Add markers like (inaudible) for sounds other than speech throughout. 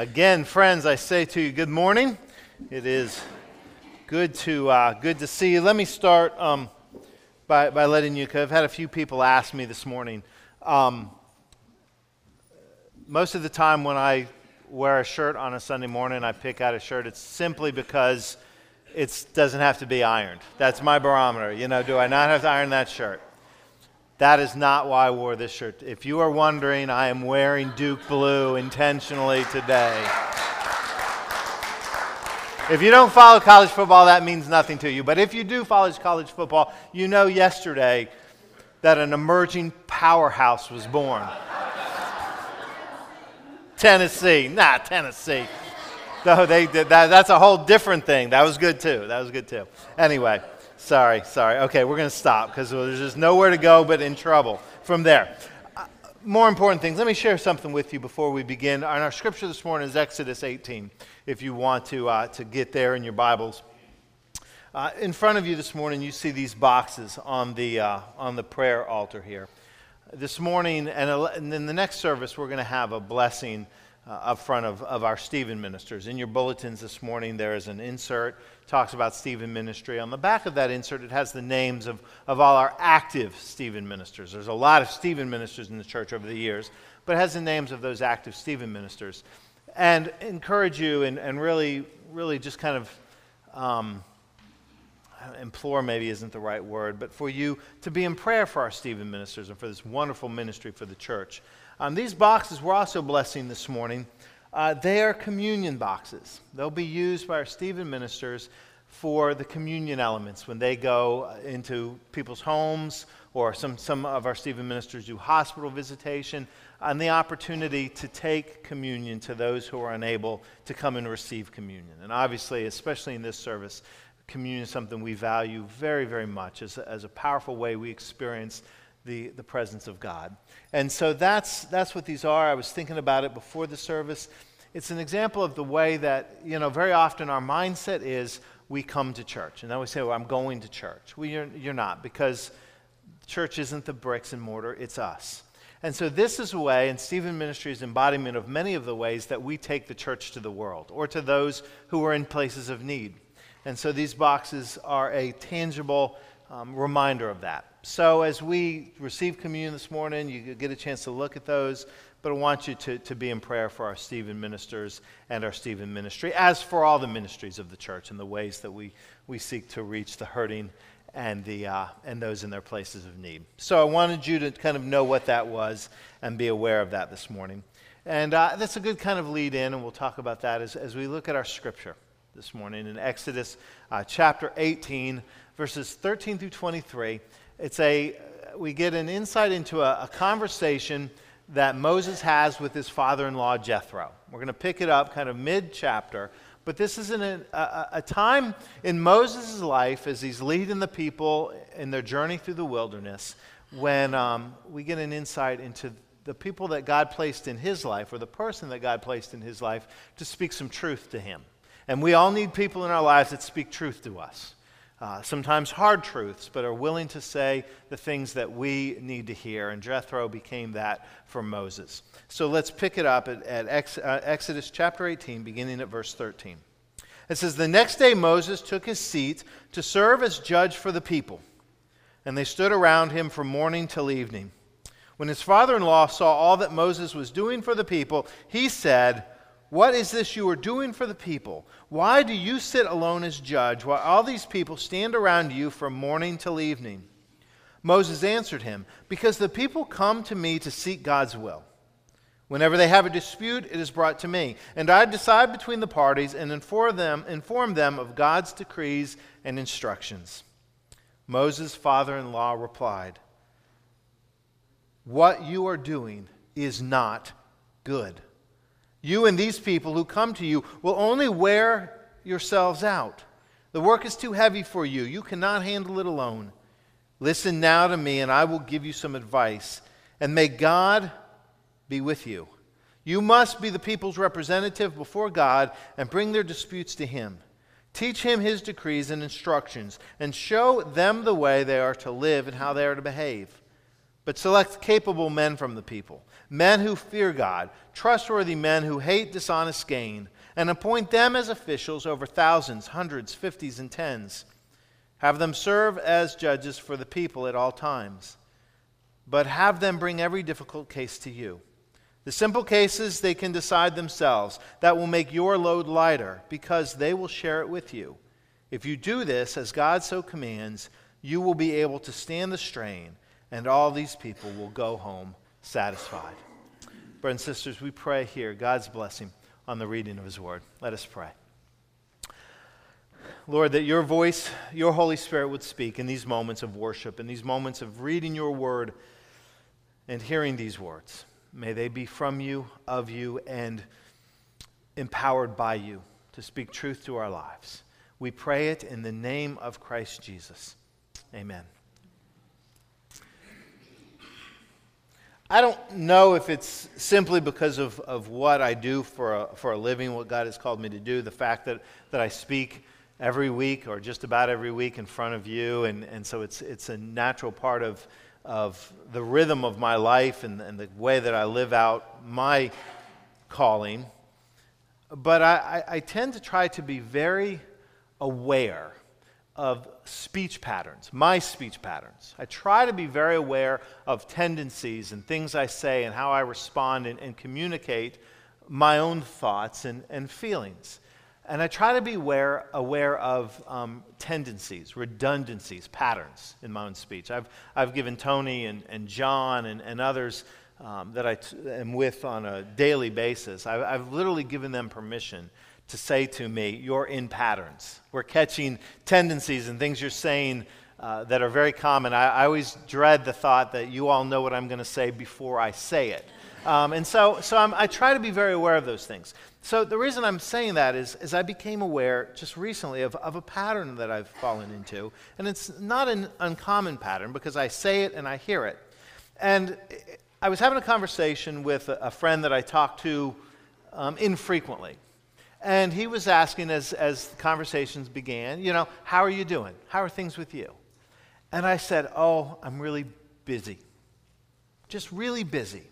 Again, friends, I say to you, good morning. It is good to, uh, good to see you. Let me start um, by, by letting you, I've had a few people ask me this morning. Um, most of the time when I wear a shirt on a Sunday morning, I pick out a shirt, it's simply because it doesn't have to be ironed. That's my barometer. You know, do I not have to iron that shirt? That is not why I wore this shirt. If you are wondering, I am wearing Duke Blue intentionally today. If you don't follow college football, that means nothing to you. But if you do follow college football, you know yesterday that an emerging powerhouse was born. Tennessee, not Tennessee. No, they did that. That's a whole different thing. That was good too. That was good too. Anyway. Sorry, sorry. Okay, we're going to stop because there's just nowhere to go but in trouble from there. Uh, more important things. Let me share something with you before we begin. And our scripture this morning is Exodus 18, if you want to, uh, to get there in your Bibles. Uh, in front of you this morning, you see these boxes on the, uh, on the prayer altar here. This morning, and, and in the next service, we're going to have a blessing uh, up front of, of our Stephen ministers. In your bulletins this morning, there is an insert talks about Stephen ministry. On the back of that insert, it has the names of, of all our active Stephen ministers. There's a lot of Stephen ministers in the church over the years, but it has the names of those active Stephen ministers. And encourage you and, and really, really just kind of um, implore maybe isn't the right word, but for you to be in prayer for our Stephen ministers and for this wonderful ministry for the church. Um, these boxes we're also blessing this morning. Uh, they are communion boxes. They'll be used by our Stephen ministers for the communion elements when they go into people's homes or some, some of our Stephen ministers do hospital visitation and the opportunity to take communion to those who are unable to come and receive communion. And obviously, especially in this service, communion is something we value very, very much as as a powerful way we experience the, the presence of God. And so that's, that's what these are. I was thinking about it before the service. It's an example of the way that, you know, very often our mindset is we come to church. And then we say, well, I'm going to church. Well, you're, you're not, because church isn't the bricks and mortar, it's us. And so this is a way, and Stephen Ministry is embodiment of many of the ways that we take the church to the world or to those who are in places of need. And so these boxes are a tangible um, reminder of that. So, as we receive communion this morning, you get a chance to look at those. But I want you to, to be in prayer for our Stephen ministers and our Stephen ministry, as for all the ministries of the church and the ways that we, we seek to reach the hurting and, the, uh, and those in their places of need. So, I wanted you to kind of know what that was and be aware of that this morning. And uh, that's a good kind of lead in, and we'll talk about that as, as we look at our scripture this morning in Exodus uh, chapter 18, verses 13 through 23 it's a, we get an insight into a, a conversation that Moses has with his father in law, Jethro. We're going to pick it up kind of mid chapter. But this is an, a, a, time in Moses' life as he's leading the people in their journey through the wilderness when um, we get an insight into the people that God placed in his life or the person that God placed in his life to speak some truth to him. And we all need people in our lives that speak truth to us uh, sometimes hard truths, but are willing to say the things that we need to hear. And Jethro became that for Moses. So let's pick it up at, at Ex, uh, Exodus chapter 18, beginning at verse 13. It says, The next day Moses took his seat to serve as judge for the people, and they stood around him from morning till evening. When his father in law saw all that Moses was doing for the people, he said, what is this you are doing for the people? Why do you sit alone as judge while all these people stand around you from morning till evening? Moses answered him, Because the people come to me to seek God's will. Whenever they have a dispute, it is brought to me, and I decide between the parties and inform them, inform them of God's decrees and instructions. Moses' father in law replied, What you are doing is not good. You and these people who come to you will only wear yourselves out. The work is too heavy for you. You cannot handle it alone. Listen now to me, and I will give you some advice. And may God be with you. You must be the people's representative before God and bring their disputes to Him. Teach Him His decrees and instructions, and show them the way they are to live and how they are to behave. But select capable men from the people, men who fear God, trustworthy men who hate dishonest gain, and appoint them as officials over thousands, hundreds, fifties, and tens. Have them serve as judges for the people at all times, but have them bring every difficult case to you. The simple cases they can decide themselves. That will make your load lighter because they will share it with you. If you do this as God so commands, you will be able to stand the strain and all these people will go home satisfied. Brothers and sisters, we pray here God's blessing on the reading of His Word. Let us pray. Lord, that your voice, your Holy Spirit would speak in these moments of worship, in these moments of reading your Word and hearing these words. May they be from you, of you, and empowered by you to speak truth to our lives. We pray it in the name of Christ Jesus. Amen. I don't know if it's simply because of, of what I do for a, for a living, what God has called me to do, the fact that, that I speak every week or just about every week in front of you, and, and so it's, it's a natural part of, of the rhythm of my life and, and the way that I live out my calling. But I, I, I tend to try to be very aware of speech patterns, my speech patterns. I try to be very aware of tendencies and things I say and how I respond and, and communicate my own thoughts and, and feelings. And I try to be aware, aware of um, tendencies, redundancies, patterns in my own speech. I've, I've given Tony and, and John and, and others um, that I t- am with on a daily basis, I, I've literally given them permission to say to me, You're in patterns. We're catching tendencies and things you're saying uh, that are very common. I, I, always dread the thought that you all know what I'm going to say before I say it. Um, and so, so i try to be very aware of those things. So the reason I'm saying that is, is I became aware just recently of, of a pattern that I've fallen into. And it's not an uncommon pattern because I say it and I hear it. And I was having a conversation with a, a friend that I talk to um, infrequently. And he was asking as, as conversations began, you know, how are you doing? How are things with you? And I said, oh, I'm really busy. Just really busy.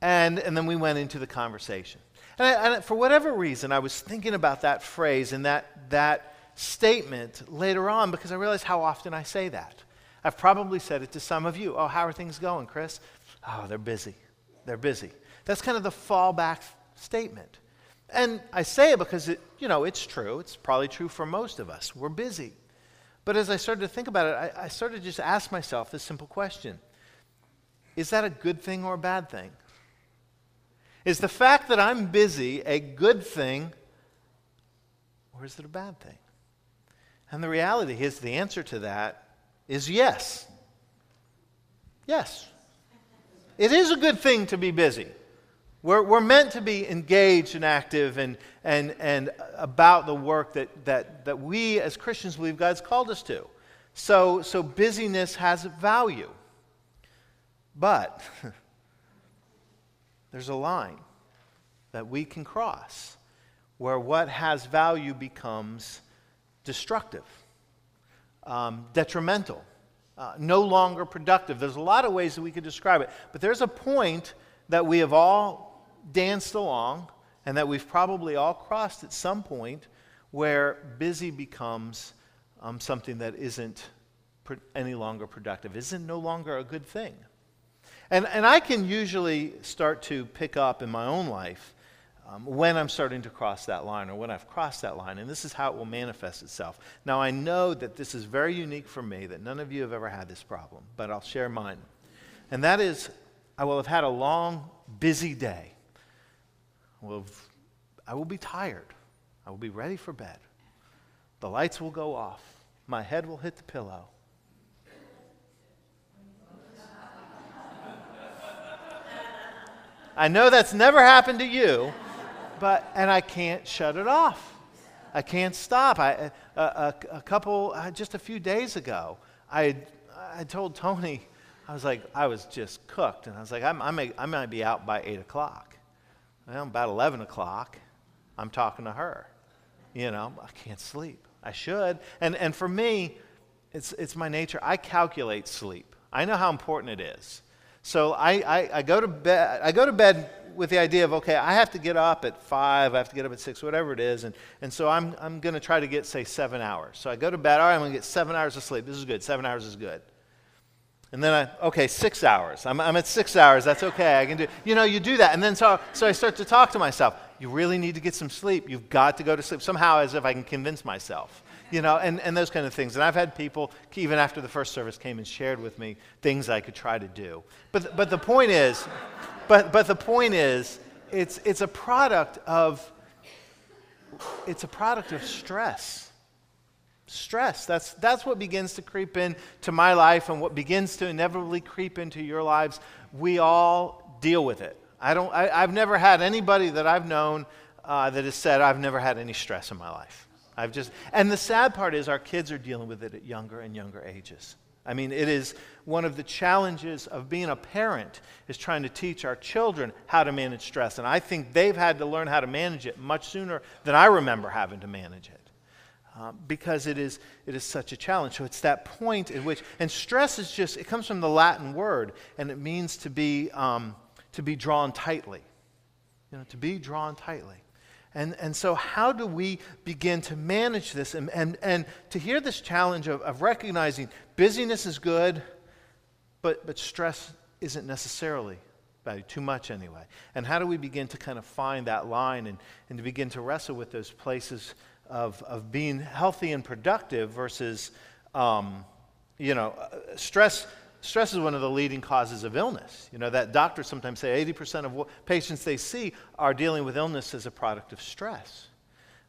And, and then we went into the conversation. And, I, and for whatever reason, I was thinking about that phrase and that, that statement later on because I realized how often I say that. I've probably said it to some of you. Oh, how are things going, Chris? Oh, they're busy. They're busy. That's kind of the fallback statement. And I say it because it, you know, it's true. It's probably true for most of us. We're busy. But as I started to think about it, I, I started to just ask myself this simple question Is that a good thing or a bad thing? Is the fact that I'm busy a good thing or is it a bad thing? And the reality is the answer to that is yes. Yes. It is a good thing to be busy. We're, we're meant to be engaged and active and, and, and about the work that, that, that we as Christians believe God's called us to. So, so busyness has value. But (laughs) there's a line that we can cross where what has value becomes destructive, um, detrimental, uh, no longer productive. There's a lot of ways that we could describe it, but there's a point that we have all danced along and that we've probably all crossed at some point where busy becomes um, something that isn't pr- any longer productive, isn't no longer a good thing. And, and I can usually start to pick up in my own life um, when I'm starting to cross that line or when I've crossed that line, and this is how it will manifest itself. Now, I know that this is very unique for me, that none of you have ever had this problem, but I'll share mine. And that is, I will have had a long, busy day will, I will be tired. I will be ready for bed. The lights will go off. My head will hit the pillow. I know that's never happened to you, but, and I can't shut it off. I can't stop. I, a, a, a couple, uh, just a few days ago, I, I told Tony, I was like, I was just cooked. And I was like, I'm, I, may, I might be out by 8 o'clock. Well, about 11 o'clock, I'm talking to her. You know, I can't sleep. I should. And, and for me, it's, it's my nature. I calculate sleep. I know how important it is. So I, I, I, go to bed, I go to bed with the idea of, okay, I have to get up at 5, I have to get up at 6, whatever it is. And, and so I'm, I'm going to try to get, say, 7 hours. So I go to bed, all right, I'm going to get 7 hours of sleep. This is good. 7 hours is good. And then I, okay, 6 hours. I'm, I'm at 6 hours. That's okay. I can do, you know, you do that. And then so, so I start to talk to myself. You really need to get some sleep. You've got to go to sleep. Somehow, as if I can convince myself you know, and, and those kind of things. And I've had people, even after the first service, came and shared with me things I could try to do. But, but the point is, but, but the point is, it's, it's a product of, it's a product of stress. Stress. That's, that's what begins to creep into my life and what begins to inevitably creep into your lives. We all deal with it. I don't, I, have never had anybody that I've known uh, that has said, I've never had any stress in my life. I've just, and the sad part is our kids are dealing with it at younger and younger ages. I mean, it is one of the challenges of being a parent is trying to teach our children how to manage stress. And I think they've had to learn how to manage it much sooner than I remember having to manage it. Uh, because it is, it is such a challenge. So it's that point in which, and stress is just, it comes from the Latin word, and it means to be, um, to be drawn tightly. You know, to be drawn tightly. And, and so, how do we begin to manage this and, and, and to hear this challenge of, of recognizing busyness is good, but, but stress isn't necessarily bad, too much anyway? And how do we begin to kind of find that line and, and to begin to wrestle with those places of, of being healthy and productive versus, um, you know, uh, stress? stress is one of the leading causes of illness. You know, that doctors sometimes say 80% of patients they see are dealing with illness as a product of stress.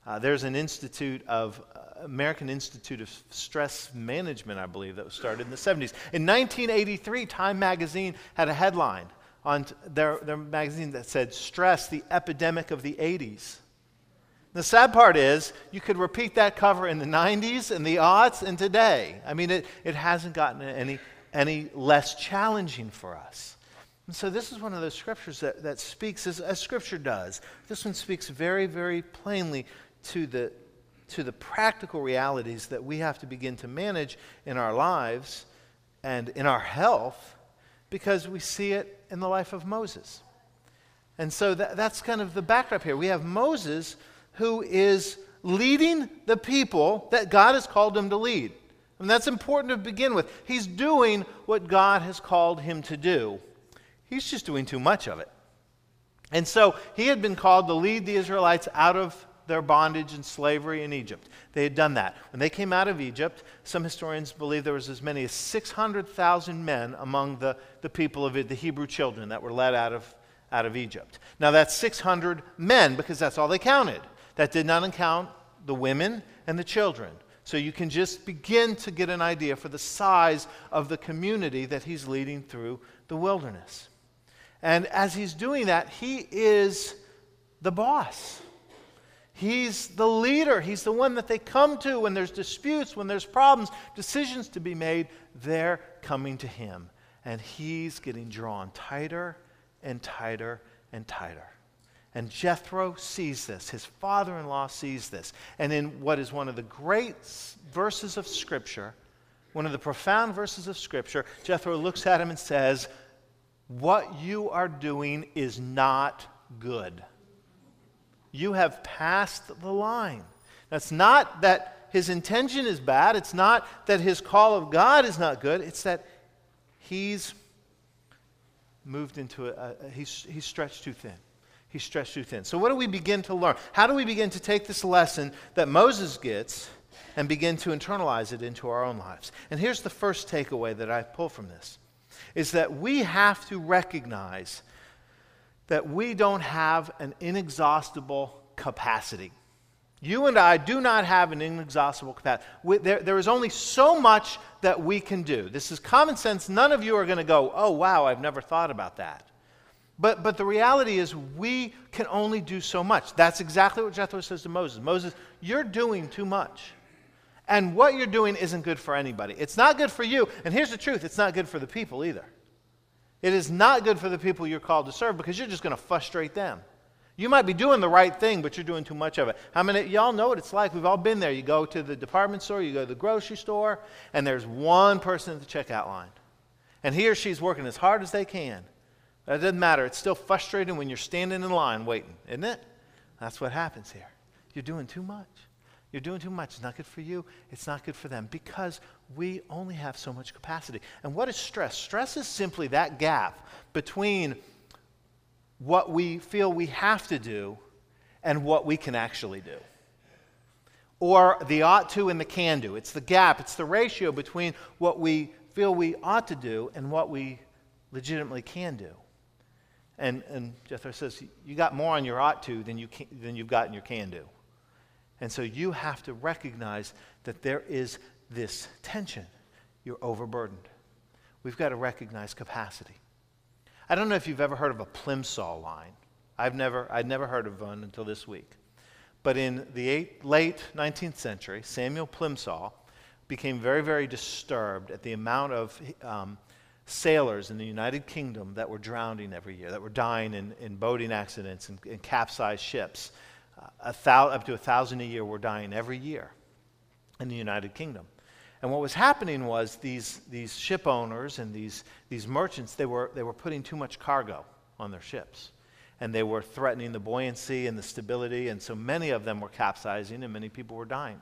Uh, there's an institute of, uh, American Institute of Stress Management, I believe, that was started in the 70s. In 1983, Time magazine had a headline on their, their magazine that said, Stress, the epidemic of the 80s. The sad part is, you could repeat that cover in the 90s and the aughts and today. I mean, it, it hasn't gotten any any less challenging for us. And so, this is one of those scriptures that, that speaks, as, as Scripture does. This one speaks very, very plainly to the, to the practical realities that we have to begin to manage in our lives and in our health because we see it in the life of Moses. And so, that, that's kind of the backdrop here. We have Moses who is leading the people that God has called him to lead. And that's important to begin with. He's doing what God has called him to do. He's just doing too much of it. And so he had been called to lead the Israelites out of their bondage and slavery in Egypt. They had done that. When they came out of Egypt, some historians believe there was as many as 600,000 men among the, the people of it, the Hebrew children that were led out of, out of Egypt. Now that's 600 men because that's all they counted. That did not count the women and the children. So you can just begin to get an idea for the size of the community that he's leading through the wilderness. And as he's doing that, he is the boss. He's the leader. He's the one that they come to when there's disputes, when there's problems, decisions to be made. They're coming to him. And he's getting drawn tighter and tighter and tighter. And Jethro sees this. His father in law sees this. And in what is one of the great verses of Scripture, one of the profound verses of Scripture, Jethro looks at him and says, What you are doing is not good. You have passed the line. That's not that his intention is bad. It's not that his call of God is not good. It's that he's moved into a, a he's, he's stretched too thin he stretched too thin. So, what do we begin to learn? How do we begin to take this lesson that Moses gets and begin to internalize it into our own lives? And here's the first takeaway that I pull from this is that we have to recognize that we don't have an inexhaustible capacity. You and I do not have an inexhaustible capacity. We, there, there is only so much that we can do. This is common sense. None of you are going to go, oh, wow, I've never thought about that. But, but the reality is, we can only do so much. That's exactly what Jethro says to Moses Moses, you're doing too much. And what you're doing isn't good for anybody. It's not good for you. And here's the truth it's not good for the people either. It is not good for the people you're called to serve because you're just going to frustrate them. You might be doing the right thing, but you're doing too much of it. How many y'all know what it's like? We've all been there. You go to the department store, you go to the grocery store, and there's one person at the checkout line. And he or she's working as hard as they can. It doesn't matter. It's still frustrating when you're standing in line waiting, isn't it? That's what happens here. You're doing too much. You're doing too much. It's not good for you. It's not good for them because we only have so much capacity. And what is stress? Stress is simply that gap between what we feel we have to do and what we can actually do. Or the ought to and the can do. It's the gap, it's the ratio between what we feel we ought to do and what we legitimately can do. And, and Jethro says, You got more on your ought to than, you can, than you've got in your can do. And so you have to recognize that there is this tension. You're overburdened. We've got to recognize capacity. I don't know if you've ever heard of a plimsoll line. I've never, I'd never heard of one until this week. But in the eight, late 19th century, Samuel Plimsoll became very, very disturbed at the amount of um, sailors in the United Kingdom that were drowning every year, that were dying in, in boating accidents and, and capsized ships. Uh, a thou- up to a thousand a year were dying every year in the United Kingdom. And what was happening was these, these ship owners and these, these merchants, they were, they were putting too much cargo on their ships. And they were threatening the buoyancy and the stability, and so many of them were capsizing and many people were dying.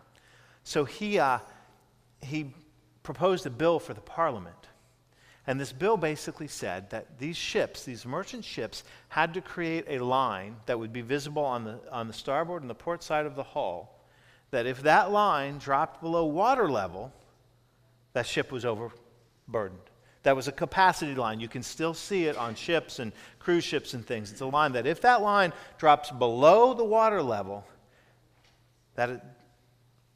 So he, uh, he proposed a bill for the parliament and this bill basically said that these ships, these merchant ships, had to create a line that would be visible on the, on the starboard and the port side of the hull. That if that line dropped below water level, that ship was overburdened. That was a capacity line. You can still see it on ships and cruise ships and things. It's a line that if that line drops below the water level, that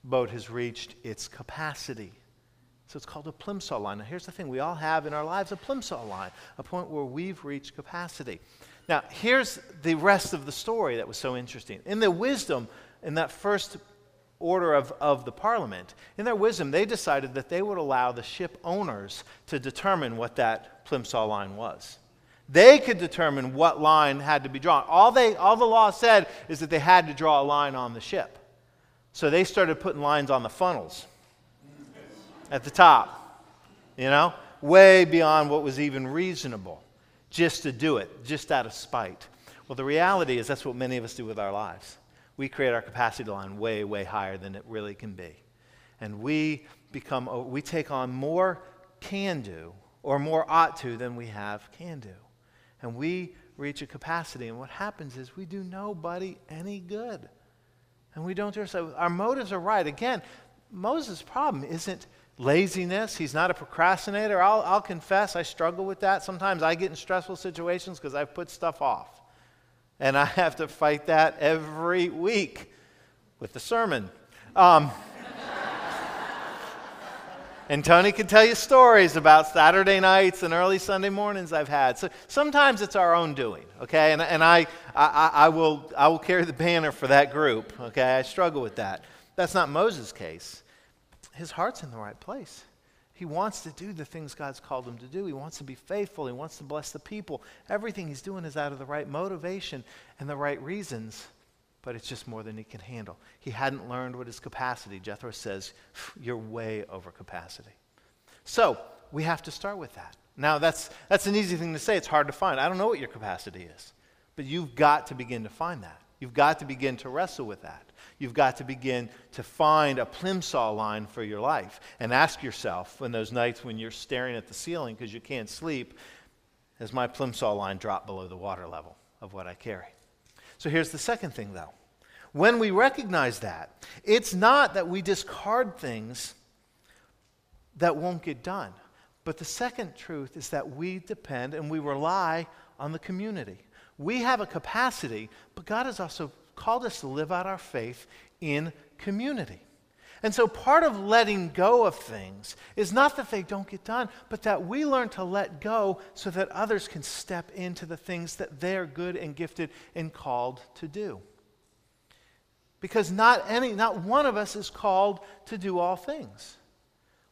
boat has reached its capacity. So it's called a plimsoll line. Now, here's the thing we all have in our lives a plimsoll line, a point where we've reached capacity. Now, here's the rest of the story that was so interesting. In the wisdom, in that first order of, of the parliament, in their wisdom, they decided that they would allow the ship owners to determine what that plimsoll line was. They could determine what line had to be drawn. All, they, all the law said is that they had to draw a line on the ship. So they started putting lines on the funnels at the top, you know, way beyond what was even reasonable just to do it, just out of spite. Well, the reality is that's what many of us do with our lives. We create our capacity line way, way higher than it really can be. And we become, we take on more can do or more ought to than we have can do. And we reach a capacity, and what happens is we do nobody any good. And we don't do ourselves. Our motives are right. Again, Moses' problem isn't laziness. He's not a procrastinator. I'll, I'll confess, I struggle with that. Sometimes I get in stressful situations because I've put stuff off. And I (laughs) have to fight that every week with the sermon. Um, (laughs) and Tony can tell you stories about Saturday nights and early Sunday mornings I've had. So sometimes it's our own doing, okay? And, and I, I, I, will, I will carry the banner for that group, okay? I struggle with that. That's not Moses' case his heart's in the right place. He wants to do the things God's called him to do. He wants to be faithful. He wants to bless the people. Everything he's doing is out of the right motivation and the right reasons, but it's just more than he can handle. He hadn't learned what his capacity. Jethro says, You're way over capacity. So we have to start with that. Now, that's, that's an easy thing to say. It's hard to find. I don't know what your capacity is, but you've got to begin to find that. You've got to begin to wrestle with that. You've got to begin to find a plimsoll line for your life and ask yourself when those nights when you're staring at the ceiling because you can't sleep, has my plimsoll line dropped below the water level of what I carry? So here's the second thing, though. When we recognize that, it's not that we discard things that won't get done. But the second truth is that we depend and we rely on the community. We have a capacity, but God has also called us to live out our faith in community. And so part of letting go of things is not that they don't get done, but that we learn to let go so that others can step into the things that they're good and gifted and called to do. Because not any not one of us is called to do all things.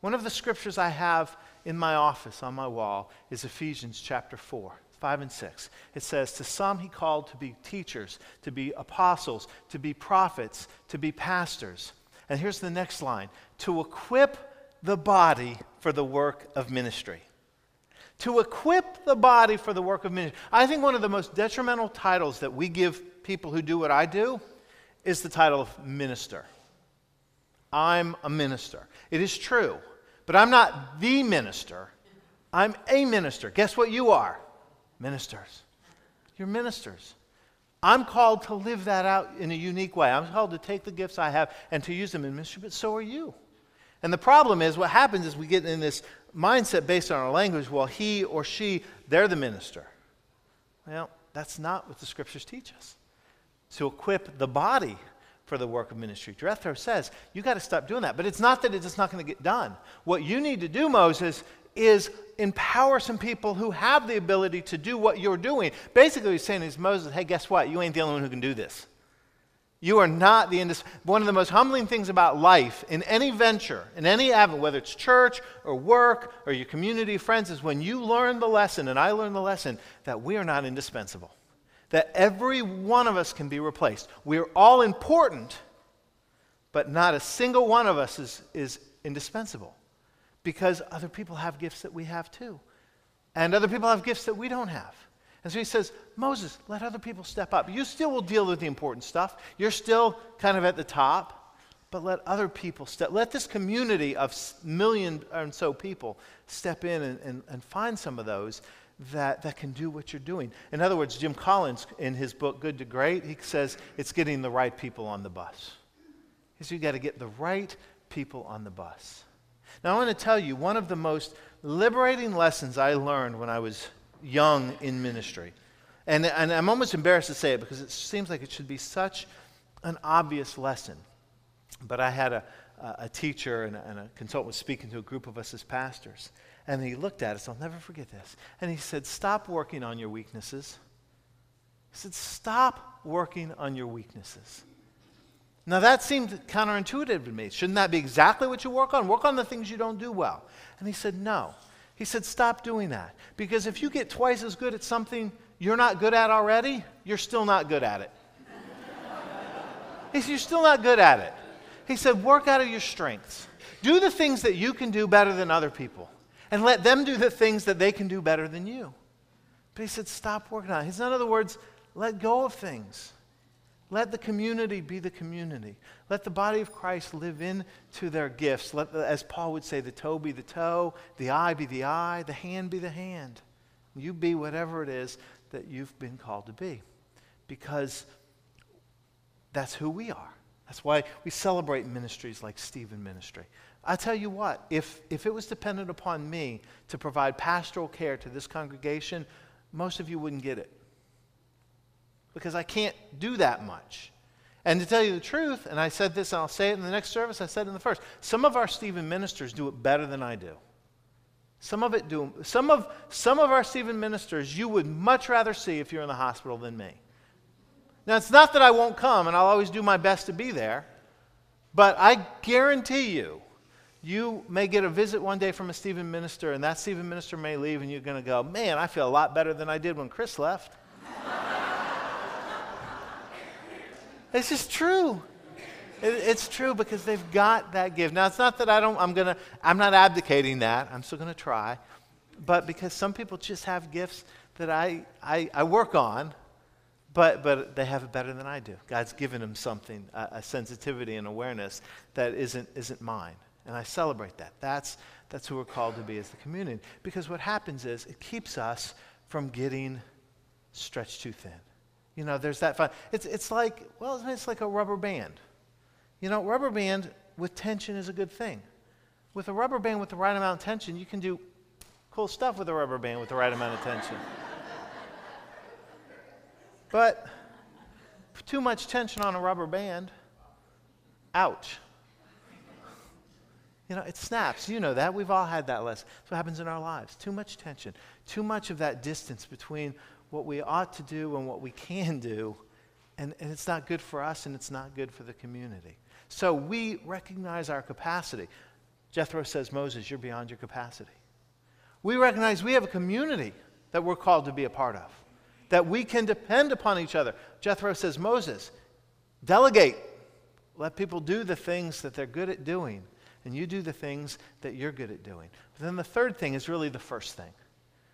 One of the scriptures I have in my office on my wall is Ephesians chapter 4. 5 and 6. It says, To some he called to be teachers, to be apostles, to be prophets, to be pastors. And here's the next line to equip the body for the work of ministry. to equip the body for the work of ministry. I think one of the most detrimental titles that we give people who do what I do is the title of minister. I'm a minister. It is true, but I'm not the minister. I'm a minister. Guess what you are? Ministers. You're ministers. I'm called to live that out in a unique way. I'm called to take the gifts I have and to use them in ministry, but so are you. And the problem is, what happens is we get in this mindset based on our language well, he or she, they're the minister. Well, that's not what the scriptures teach us. To equip the body for the work of ministry. Jethro says, you got to stop doing that. But it's not that it's not going to get done. What you need to do, Moses, is empower some people who have the ability to do what you're doing. Basically, he's saying is Moses, hey, guess what? You ain't the only one who can do this. You are not the indis- one of the most humbling things about life in any venture, in any avenue, whether it's church or work or your community friends, is when you learn the lesson, and I learned the lesson, that we are not indispensable. That every one of us can be replaced. We're all important, but not a single one of us is, is indispensable because other people have gifts that we have too. And other people have gifts that we don't have. And so he says, Moses, let other people step up. You still will deal with the important stuff. You're still kind of at the top, but let other people step. Let this community of million and so people step in and, and, and find some of those that, that can do what you're doing. In other words, Jim Collins, in his book Good to Great, he says it's getting the right people on the bus. He says you got to get the right people on the bus. Now, I want to tell you one of the most liberating lessons I learned when I was young in ministry. And, and I'm almost embarrassed to say it because it seems like it should be such an obvious lesson. But I had a, a teacher and a, and a consultant was speaking to a group of us as pastors. And he looked at us, I'll never forget this. And he said, Stop working on your weaknesses. He said, Stop working on your weaknesses. Now that seemed counterintuitive to me. Shouldn't that be exactly what you work on? Work on the things you don't do well. And he said, No. He said, Stop doing that. Because if you get twice as good at something you're not good at already, you're still not good at it. he said, You're still not good at it. He said, Work out of your strengths. Do the things that you can do better than other people. And let them do the things that they can do better than you. But he said, Stop working on it. He said, in other words, let go of things. Let the community be the community. Let the body of Christ live into their gifts. Let, as Paul would say, the toe be the toe, the eye be the eye, the hand be the hand. You be whatever it is that you've been called to be. Because that's who we are. That's why we celebrate ministries like Stephen Ministry. I tell you what, if, if it was dependent upon me to provide pastoral care to this congregation, most of you wouldn't get it because I can't do that much. And to tell you the truth, and I said this and I'll say it in the next service, I said in the first, some of our Stephen ministers do it better than I do. Some of it do some of some of our Stephen ministers you would much rather see if you're in the hospital than me. Now it's not that I won't come and I'll always do my best to be there, but I guarantee you you may get a visit one day from a Stephen minister, and that Stephen minister may leave, and you're going to go, Man, I feel a lot better than I did when Chris left. It's just true. It, it's true because they've got that gift. Now, it's not that I don't, I'm going to, I'm not abdicating that. I'm still going to try. But because some people just have gifts that I, I, I work on, but, but they have it better than I do. God's given them something, a, a sensitivity and awareness that isn't, isn't mine. And I celebrate that. That's, that's who we're called to be as the community. Because what happens is it keeps us from getting stretched too thin. You know, there's that fun. It's, it's like, well, it's like a rubber band. You know, rubber band with tension is a good thing. With a rubber band with the right amount of tension, you can do cool stuff with a rubber band with the right amount of tension. but too much tension on a rubber band, ouch. You know, it snaps. You know that. We've all had that lesson. That's what happens in our lives. Too much tension, too much of that distance between what we ought to do and what we can do. And, and it's not good for us and it's not good for the community. So we recognize our capacity. Jethro says, Moses, you're beyond your capacity. We recognize we have a community that we're called to be a part of, that we can depend upon each other. Jethro says, Moses, delegate. Let people do the things that they're good at doing, and you do the things that you're good at doing. But then the third thing is really the first thing.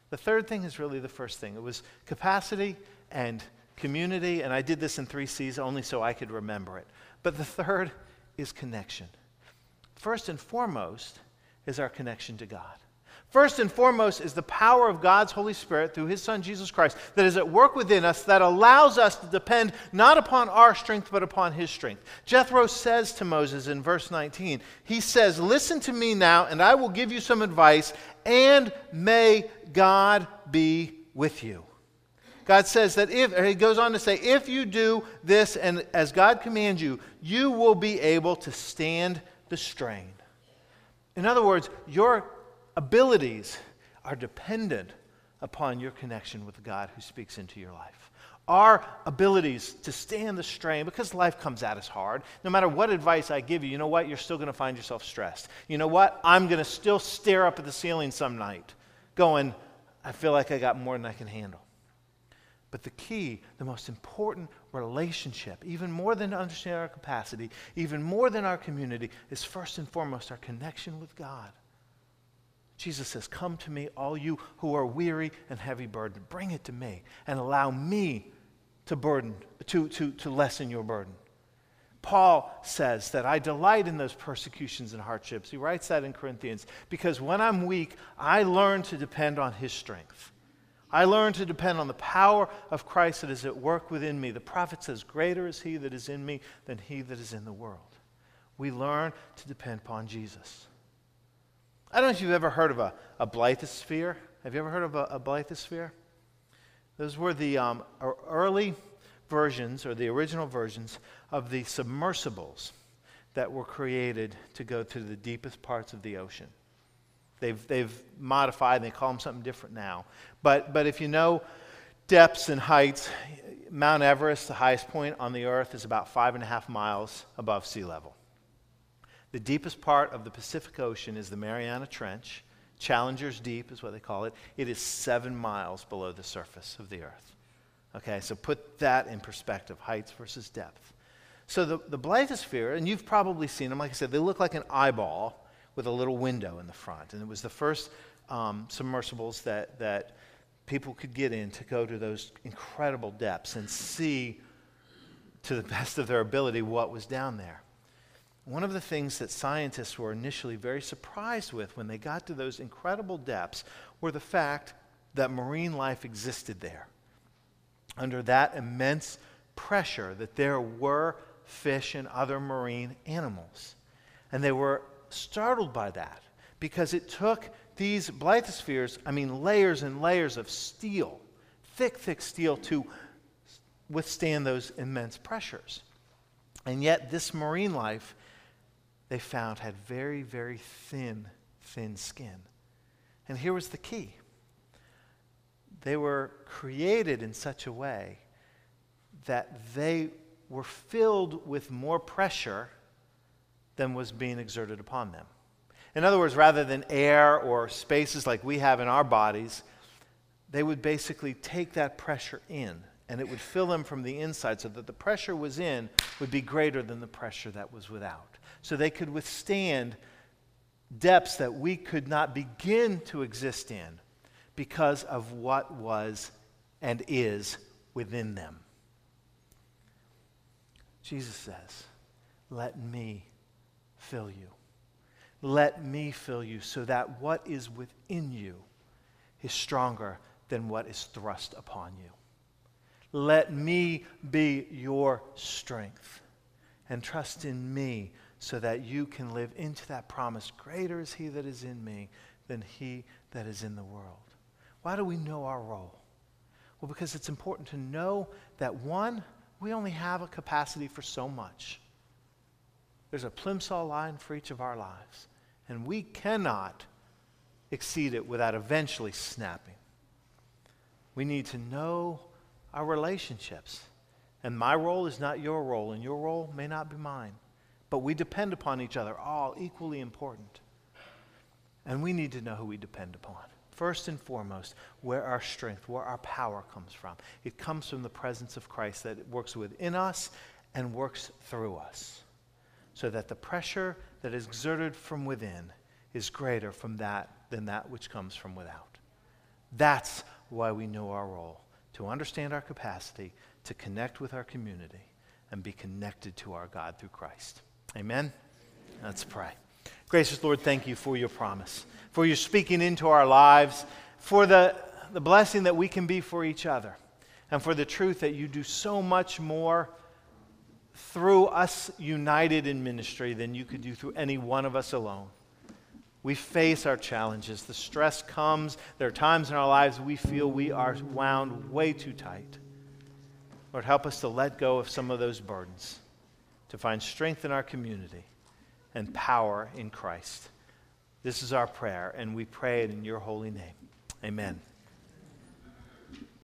The third thing is really the first thing it was capacity and community, and I did this in three C's only so I could remember it. But the third is connection. First and foremost is our connection to God. First and foremost is the power of God's Holy Spirit through His Son Jesus Christ that is at work within us that allows us to depend not upon our strength but upon His strength. Jethro says to Moses in verse 19, he says, Listen to me now, and I will give you some advice, and may God be with you. God says that if, he goes on to say, if you do this and as God commands you, you will be able to stand the strain. In other words, your abilities are dependent upon your connection with God who speaks into your life. Our abilities to stand the strain, because life comes at us hard, no matter what advice I give you, you know what? You're still going to find yourself stressed. You know what? I'm going to still stare up at the ceiling some night, going, I feel like I got more than I can handle. But the key, the most important relationship, even more than to understand our capacity, even more than our community, is first and foremost our connection with God. Jesus says, Come to me, all you who are weary and heavy burdened. Bring it to me and allow me to burden, to, to, to lessen your burden. Paul says that I delight in those persecutions and hardships. He writes that in Corinthians because when I'm weak, I learn to depend on his strength. I learn to depend on the power of Christ that is at work within me. The prophet says, Greater is he that is in me than he that is in the world. We learn to depend upon Jesus. I don't know if you've ever heard of a, a bathysphere. Have you ever heard of a, a bathysphere? Those were the um, early versions, or the original versions, of the submersibles that were created to go to the deepest parts of the ocean. They've, they've modified, and they call them something different now. But, but if you know depths and heights, Mount Everest, the highest point on the earth, is about five and a half miles above sea level. The deepest part of the Pacific Ocean is the Mariana Trench. Challenger's Deep is what they call it. It is seven miles below the surface of the earth. Okay, so put that in perspective heights versus depth. So the, the bathysphere, and you've probably seen them, like I said, they look like an eyeball with a little window in the front. And it was the first um, submersibles that, that people could get in to go to those incredible depths and see to the (laughs) best of their ability what was down there. One of the things that scientists were initially very surprised with when they got to those incredible depths were the fact that marine life existed there. Under that immense pressure, that there were fish and other marine animals. And they were startled by that because it took these bathyspheres, I mean, layers and layers of steel, thick, thick steel, to withstand those immense pressures. And yet, this marine life they found had very, very thin, thin skin. And here was the key they were created in such a way that they were filled with more pressure than was being exerted upon them. In other words, rather than air or spaces like we have in our bodies, they would basically take that pressure in and it would fill them from the inside so that the pressure was in would be greater than the pressure that was without. So they could withstand depths that we could not begin to exist in because of what was and is within them. Jesus says, Let me fill you. Let me fill you so that what is within you is stronger than what is thrust upon you. Let me be your strength and trust in me so that you can live into that promise. Greater is he that is in me than he that is in the world. Why do we know our role? Well, because it's important to know that one, we only have a capacity for so much. There's a plimsoll line for each of our lives, and we cannot exceed it without eventually snapping. We need to know our relationships. And my role is not your role, and your role may not be mine. But we depend upon each other, all equally important. And we need to know who we depend upon. First and foremost, where our strength, where our power comes from. It comes from the presence of Christ that works within us and works through us so that the pressure that is exerted from within is greater from that than that which comes from without. That's why we know our role to understand our capacity, to connect with our community, and be connected to our God through Christ. Amen? Let's pray. Gracious Lord, thank you for your promise, for your speaking into our lives, for the, the blessing that we can be for each other, and for the truth that you do so much more through us united in ministry than you could do through any one of us alone. We face our challenges. The stress comes. There are times in our lives we feel we are wound way too tight. Lord, help us to let go of some of those burdens, to find strength in our community and power in Christ. This is our prayer, and we pray it in your holy name. Amen.